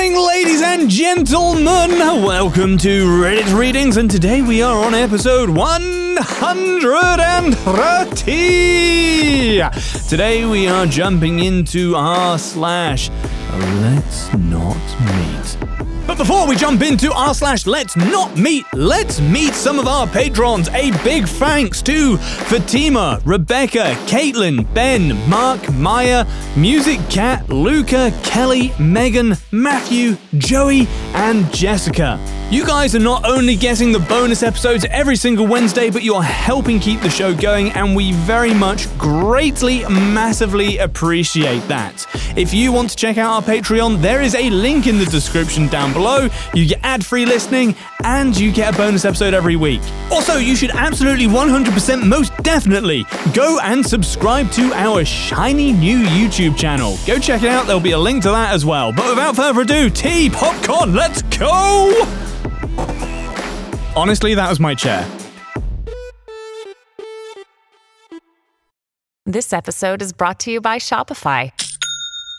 morning, ladies and gentlemen. Welcome to Reddit Readings, and today we are on episode 130. Today we are jumping into r slash let's not meet. But before we jump into r slash let's not meet, let's meet some of our patrons. A big thanks to Fatima, Rebecca, Caitlin, Ben, Mark, Maya, Music Cat, Luca, Kelly, Megan, Matthew, Joey, and Jessica. You guys are not only getting the bonus episodes every single Wednesday, but you're helping keep the show going, and we very much greatly, massively appreciate that. If you want to check out our Patreon, there is a link in the description down below. You get ad free listening, and you get a bonus episode every week. Also, you should absolutely 100% most definitely go and subscribe to our shiny new YouTube channel. Go check it out, there'll be a link to that as well. But without further ado, tea, popcorn, let's go! Honestly, that was my chair. This episode is brought to you by Shopify.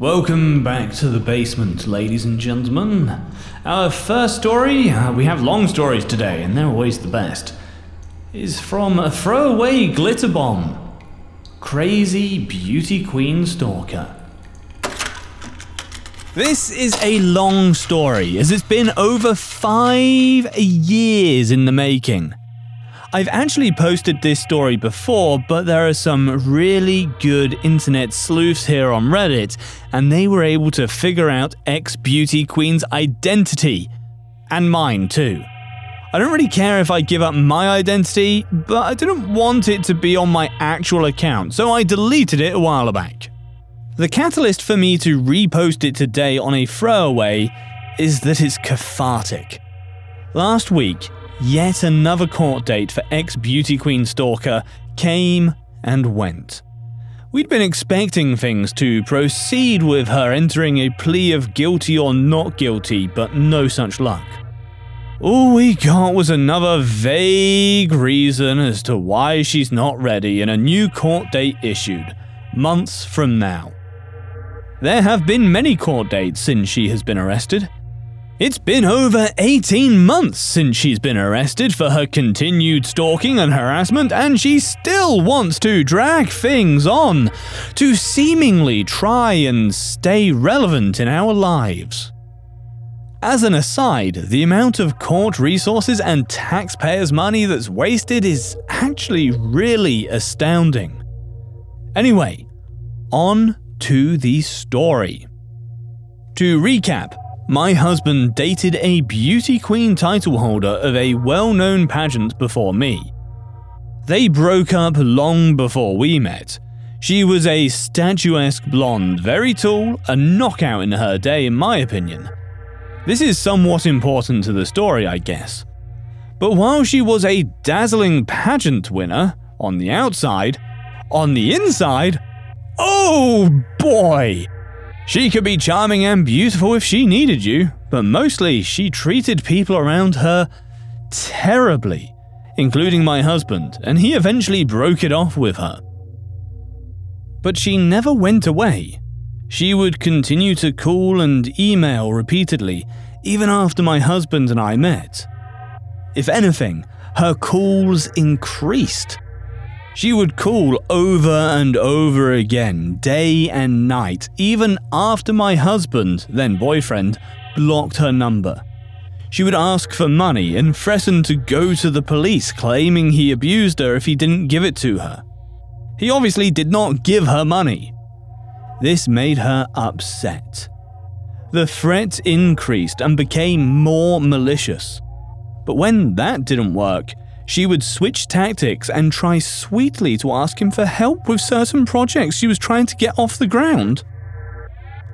Welcome back to the basement, ladies and gentlemen. Our first story, uh, we have long stories today, and they're always the best, is from a throwaway glitter bomb. Crazy beauty queen stalker. This is a long story, as it's been over five years in the making. I've actually posted this story before, but there are some really good internet sleuths here on Reddit, and they were able to figure out ex beauty queen's identity. And mine too. I don't really care if I give up my identity, but I didn't want it to be on my actual account, so I deleted it a while back. The catalyst for me to repost it today on a throwaway is that it's cathartic. Last week, yet another court date for ex beauty queen stalker came and went. We'd been expecting things to proceed with her entering a plea of guilty or not guilty, but no such luck. All we got was another vague reason as to why she's not ready and a new court date issued, months from now. There have been many court dates since she has been arrested, it's been over 18 months since she's been arrested for her continued stalking and harassment, and she still wants to drag things on to seemingly try and stay relevant in our lives. As an aside, the amount of court resources and taxpayers' money that's wasted is actually really astounding. Anyway, on to the story. To recap, my husband dated a beauty queen title holder of a well known pageant before me. They broke up long before we met. She was a statuesque blonde, very tall, a knockout in her day, in my opinion. This is somewhat important to the story, I guess. But while she was a dazzling pageant winner on the outside, on the inside, oh boy! She could be charming and beautiful if she needed you, but mostly she treated people around her terribly, including my husband, and he eventually broke it off with her. But she never went away. She would continue to call and email repeatedly, even after my husband and I met. If anything, her calls increased. She would call over and over again, day and night, even after my husband, then boyfriend, blocked her number. She would ask for money and threaten to go to the police, claiming he abused her if he didn't give it to her. He obviously did not give her money. This made her upset. The threat increased and became more malicious. But when that didn't work, she would switch tactics and try sweetly to ask him for help with certain projects she was trying to get off the ground.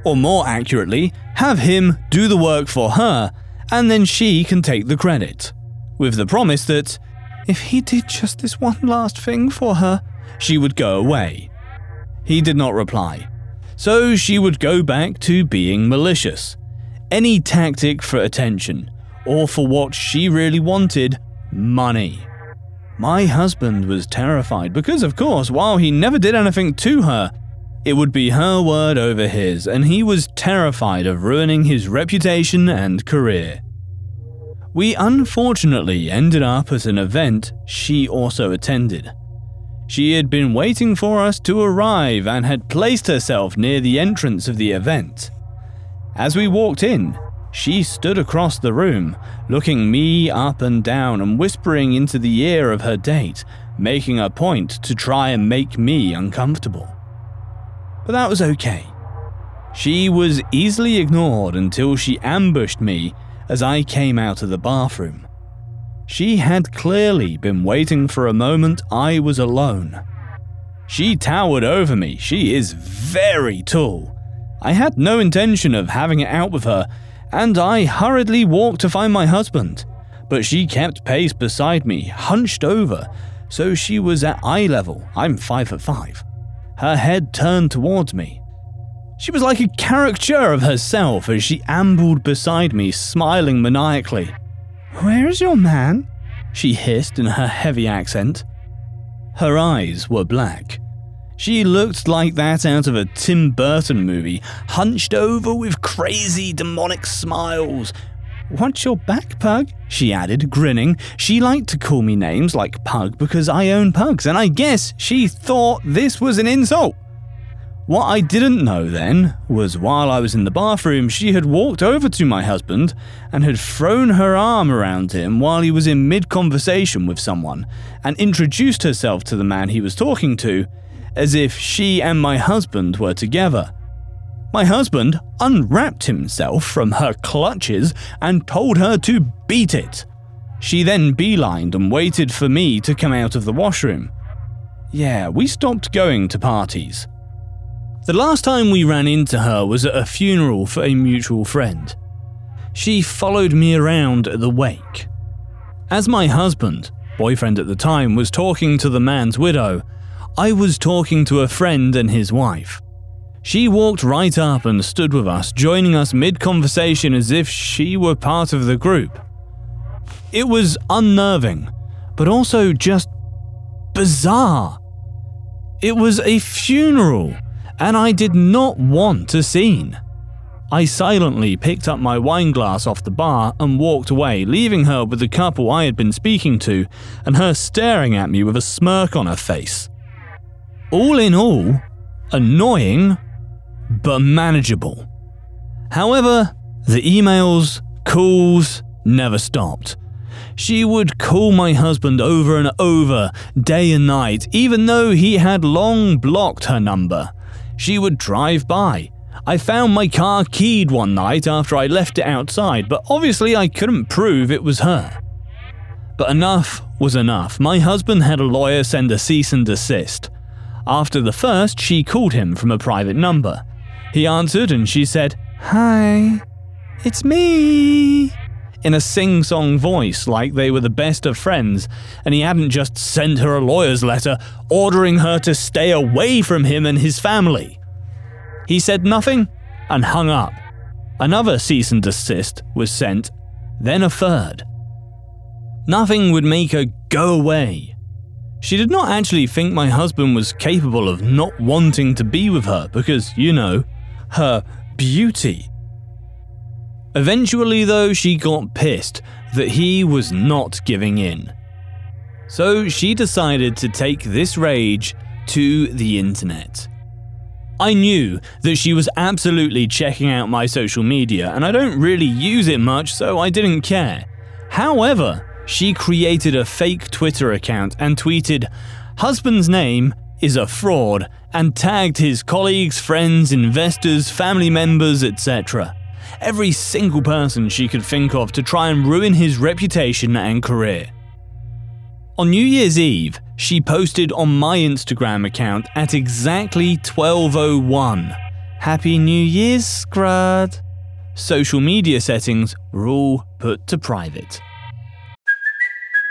Or more accurately, have him do the work for her, and then she can take the credit. With the promise that, if he did just this one last thing for her, she would go away. He did not reply, so she would go back to being malicious. Any tactic for attention, or for what she really wanted money. My husband was terrified because, of course, while he never did anything to her, it would be her word over his, and he was terrified of ruining his reputation and career. We unfortunately ended up at an event she also attended. She had been waiting for us to arrive and had placed herself near the entrance of the event. As we walked in, she stood across the room, looking me up and down and whispering into the ear of her date, making a point to try and make me uncomfortable. But that was okay. She was easily ignored until she ambushed me as I came out of the bathroom. She had clearly been waiting for a moment I was alone. She towered over me. She is very tall. I had no intention of having it out with her and I hurriedly walked to find my husband. But she kept pace beside me, hunched over, so she was at eye level. I'm five foot five. Her head turned towards me. She was like a caricature of herself as she ambled beside me, smiling maniacally. Where is your man? she hissed in her heavy accent. Her eyes were black. She looked like that out of a Tim Burton movie, hunched over with crazy demonic smiles. What's your back, Pug? She added, grinning. She liked to call me names like Pug because I own pugs, and I guess she thought this was an insult. What I didn't know then was while I was in the bathroom, she had walked over to my husband and had thrown her arm around him while he was in mid conversation with someone and introduced herself to the man he was talking to as if she and my husband were together. My husband unwrapped himself from her clutches and told her to beat it. She then beelined and waited for me to come out of the washroom. Yeah, we stopped going to parties. The last time we ran into her was at a funeral for a mutual friend. She followed me around at the wake. As my husband, boyfriend at the time, was talking to the man's widow, I was talking to a friend and his wife. She walked right up and stood with us, joining us mid conversation as if she were part of the group. It was unnerving, but also just bizarre. It was a funeral, and I did not want a scene. I silently picked up my wine glass off the bar and walked away, leaving her with the couple I had been speaking to and her staring at me with a smirk on her face. All in all, annoying, but manageable. However, the emails, calls never stopped. She would call my husband over and over, day and night, even though he had long blocked her number. She would drive by. I found my car keyed one night after I left it outside, but obviously I couldn't prove it was her. But enough was enough. My husband had a lawyer send a cease and desist. After the first, she called him from a private number. He answered and she said, Hi, it's me. In a sing song voice, like they were the best of friends, and he hadn't just sent her a lawyer's letter ordering her to stay away from him and his family. He said nothing and hung up. Another cease and desist was sent, then a third. Nothing would make her go away. She did not actually think my husband was capable of not wanting to be with her because, you know, her beauty. Eventually, though, she got pissed that he was not giving in. So she decided to take this rage to the internet. I knew that she was absolutely checking out my social media, and I don't really use it much, so I didn't care. However, she created a fake Twitter account and tweeted, Husband's name is a fraud, and tagged his colleagues, friends, investors, family members, etc. Every single person she could think of to try and ruin his reputation and career. On New Year's Eve, she posted on my Instagram account at exactly 1201. Happy New Year's, Scrud. Social media settings were all put to private.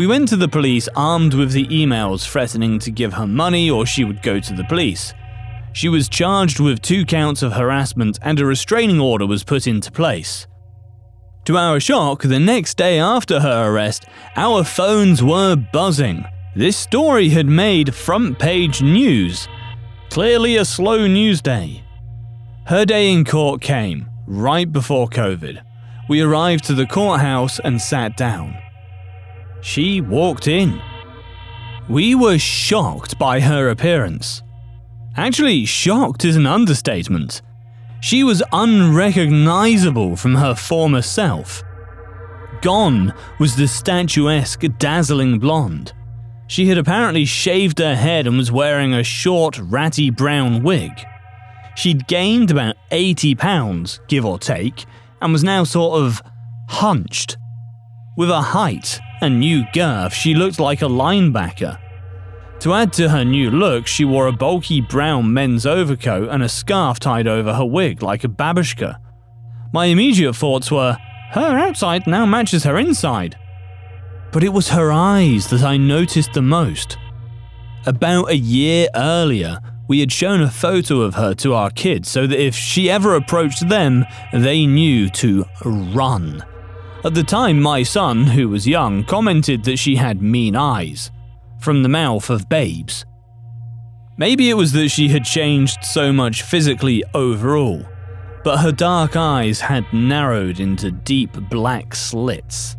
We went to the police armed with the emails threatening to give her money or she would go to the police. She was charged with two counts of harassment and a restraining order was put into place. To our shock, the next day after her arrest, our phones were buzzing. This story had made front page news. Clearly a slow news day. Her day in court came, right before COVID. We arrived to the courthouse and sat down. She walked in. We were shocked by her appearance. Actually, shocked is an understatement. She was unrecognizable from her former self. Gone was the statuesque, dazzling blonde. She had apparently shaved her head and was wearing a short, ratty brown wig. She'd gained about 80 pounds, give or take, and was now sort of hunched. With her height and new girth, she looked like a linebacker. To add to her new look, she wore a bulky brown men's overcoat and a scarf tied over her wig like a babushka. My immediate thoughts were, her outside now matches her inside. But it was her eyes that I noticed the most. About a year earlier, we had shown a photo of her to our kids so that if she ever approached them, they knew to run. At the time, my son, who was young, commented that she had mean eyes, from the mouth of babes. Maybe it was that she had changed so much physically overall, but her dark eyes had narrowed into deep black slits.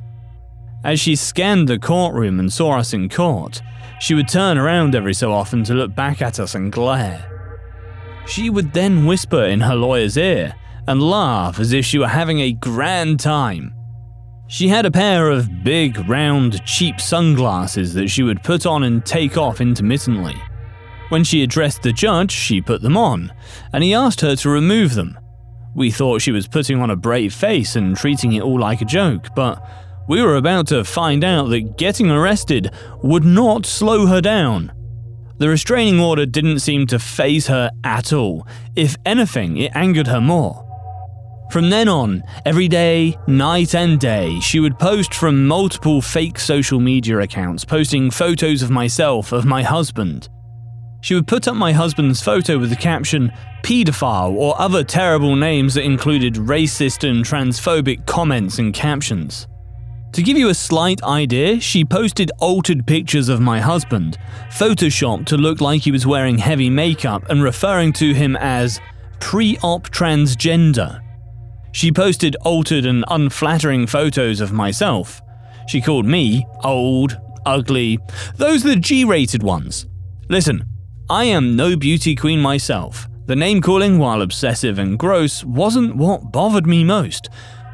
As she scanned the courtroom and saw us in court, she would turn around every so often to look back at us and glare. She would then whisper in her lawyer's ear and laugh as if she were having a grand time. She had a pair of big, round, cheap sunglasses that she would put on and take off intermittently. When she addressed the judge, she put them on, and he asked her to remove them. We thought she was putting on a brave face and treating it all like a joke, but we were about to find out that getting arrested would not slow her down. The restraining order didn't seem to phase her at all. If anything, it angered her more. From then on, every day, night and day, she would post from multiple fake social media accounts, posting photos of myself, of my husband. She would put up my husband's photo with the caption, paedophile, or other terrible names that included racist and transphobic comments and captions. To give you a slight idea, she posted altered pictures of my husband, photoshopped to look like he was wearing heavy makeup and referring to him as pre op transgender. She posted altered and unflattering photos of myself. She called me old, ugly, those are the G rated ones. Listen, I am no beauty queen myself. The name calling, while obsessive and gross, wasn't what bothered me most.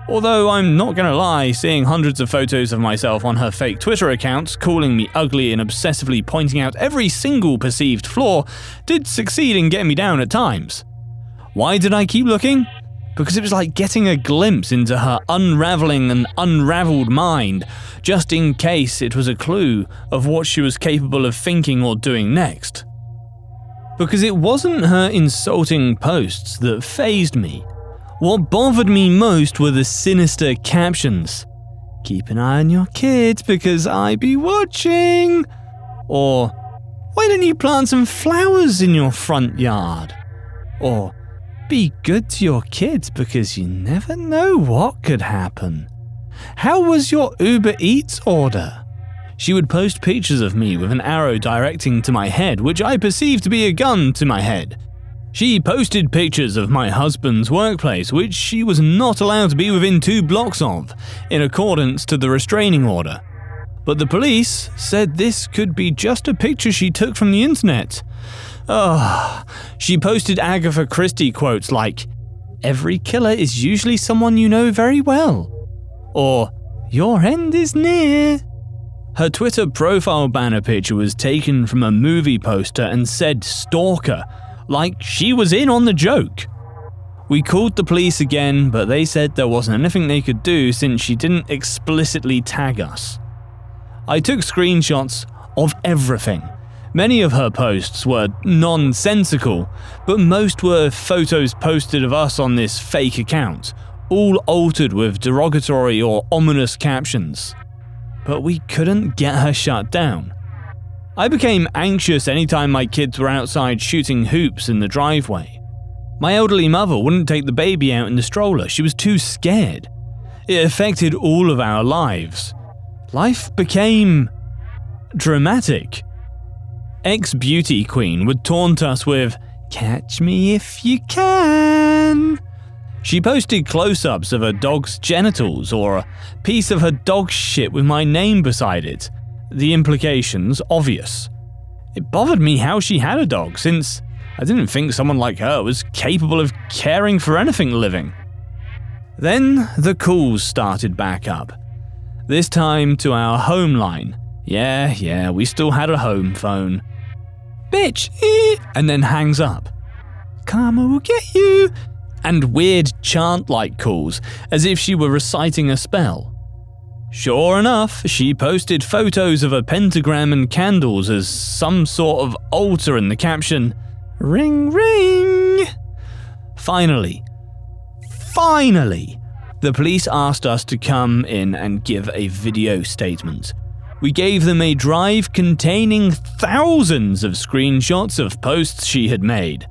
Although I'm not gonna lie, seeing hundreds of photos of myself on her fake Twitter accounts, calling me ugly and obsessively pointing out every single perceived flaw, did succeed in getting me down at times. Why did I keep looking? Because it was like getting a glimpse into her unraveling and unraveled mind, just in case it was a clue of what she was capable of thinking or doing next. Because it wasn't her insulting posts that phased me. What bothered me most were the sinister captions. Keep an eye on your kids because I be watching. Or, why don't you plant some flowers in your front yard? Or, be good to your kids because you never know what could happen. How was your Uber Eats order? She would post pictures of me with an arrow directing to my head, which I perceived to be a gun to my head. She posted pictures of my husband's workplace, which she was not allowed to be within two blocks of, in accordance to the restraining order. But the police said this could be just a picture she took from the internet. Oh, she posted Agatha Christie quotes like, Every killer is usually someone you know very well. Or, Your end is near. Her Twitter profile banner picture was taken from a movie poster and said stalker, like she was in on the joke. We called the police again, but they said there wasn't anything they could do since she didn't explicitly tag us. I took screenshots of everything. Many of her posts were nonsensical, but most were photos posted of us on this fake account, all altered with derogatory or ominous captions. But we couldn't get her shut down. I became anxious anytime my kids were outside shooting hoops in the driveway. My elderly mother wouldn't take the baby out in the stroller, she was too scared. It affected all of our lives, life became dramatic. Ex beauty queen would taunt us with, Catch me if you can. She posted close ups of her dog's genitals or a piece of her dog's shit with my name beside it. The implications obvious. It bothered me how she had a dog, since I didn't think someone like her was capable of caring for anything living. Then the calls started back up. This time to our home line. Yeah, yeah, we still had a home phone. Bitch! And then hangs up. Karma will get you! And weird chant like calls, as if she were reciting a spell. Sure enough, she posted photos of a pentagram and candles as some sort of altar in the caption Ring, ring! Finally, finally, the police asked us to come in and give a video statement. We gave them a drive containing thousands of screenshots of posts she had made.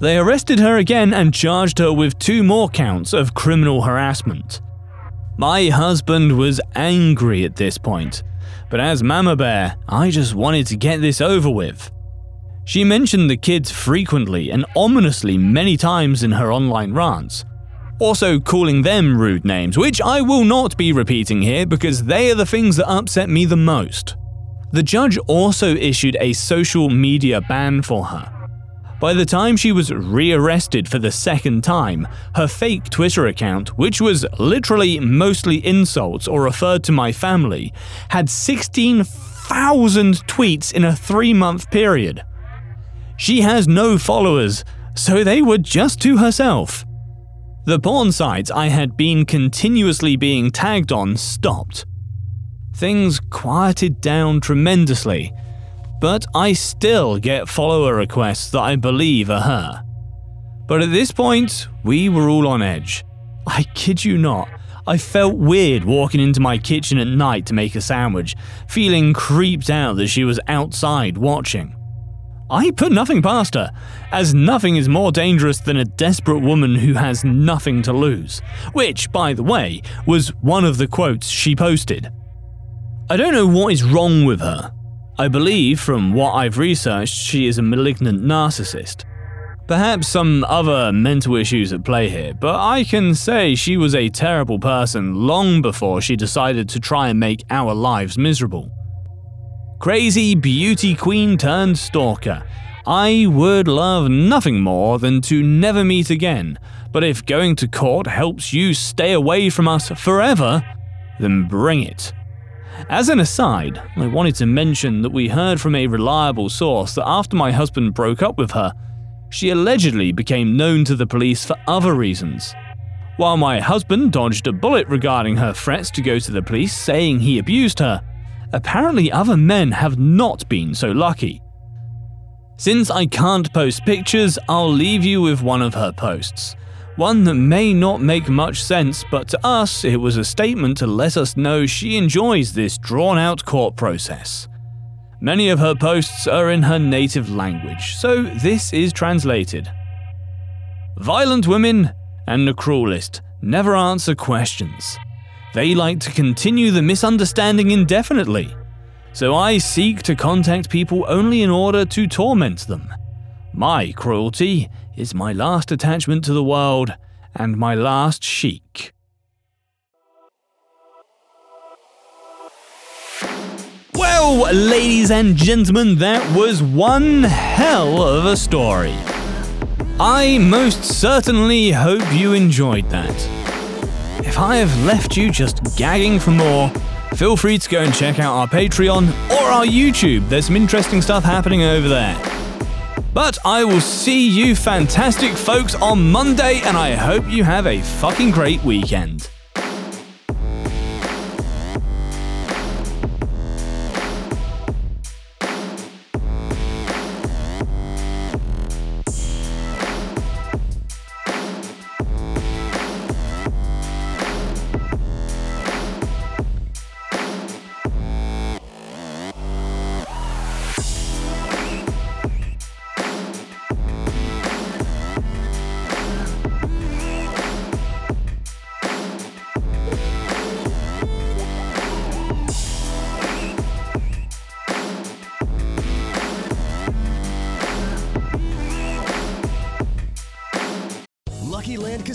They arrested her again and charged her with two more counts of criminal harassment. My husband was angry at this point, but as Mama Bear, I just wanted to get this over with. She mentioned the kids frequently and ominously many times in her online rants, also calling them rude names, which I will not be repeating here because they are the things that upset me the most. The judge also issued a social media ban for her. By the time she was rearrested for the second time, her fake Twitter account, which was literally mostly insults or referred to my family, had 16,000 tweets in a three month period. She has no followers, so they were just to herself. The porn sites I had been continuously being tagged on stopped. Things quieted down tremendously, but I still get follower requests that I believe are her. But at this point, we were all on edge. I kid you not, I felt weird walking into my kitchen at night to make a sandwich, feeling creeped out that she was outside watching. I put nothing past her, as nothing is more dangerous than a desperate woman who has nothing to lose, which, by the way, was one of the quotes she posted. I don't know what is wrong with her. I believe, from what I've researched, she is a malignant narcissist. Perhaps some other mental issues at play here, but I can say she was a terrible person long before she decided to try and make our lives miserable. Crazy beauty queen turned stalker. I would love nothing more than to never meet again, but if going to court helps you stay away from us forever, then bring it. As an aside, I wanted to mention that we heard from a reliable source that after my husband broke up with her, she allegedly became known to the police for other reasons. While my husband dodged a bullet regarding her threats to go to the police saying he abused her, apparently other men have not been so lucky. Since I can't post pictures, I'll leave you with one of her posts. One that may not make much sense, but to us, it was a statement to let us know she enjoys this drawn out court process. Many of her posts are in her native language, so this is translated. Violent women and the cruelest never answer questions. They like to continue the misunderstanding indefinitely. So I seek to contact people only in order to torment them. My cruelty is my last attachment to the world and my last chic. Well, ladies and gentlemen, that was one hell of a story. I most certainly hope you enjoyed that. If I have left you just gagging for more, feel free to go and check out our Patreon or our YouTube. There's some interesting stuff happening over there. But I will see you fantastic folks on Monday, and I hope you have a fucking great weekend.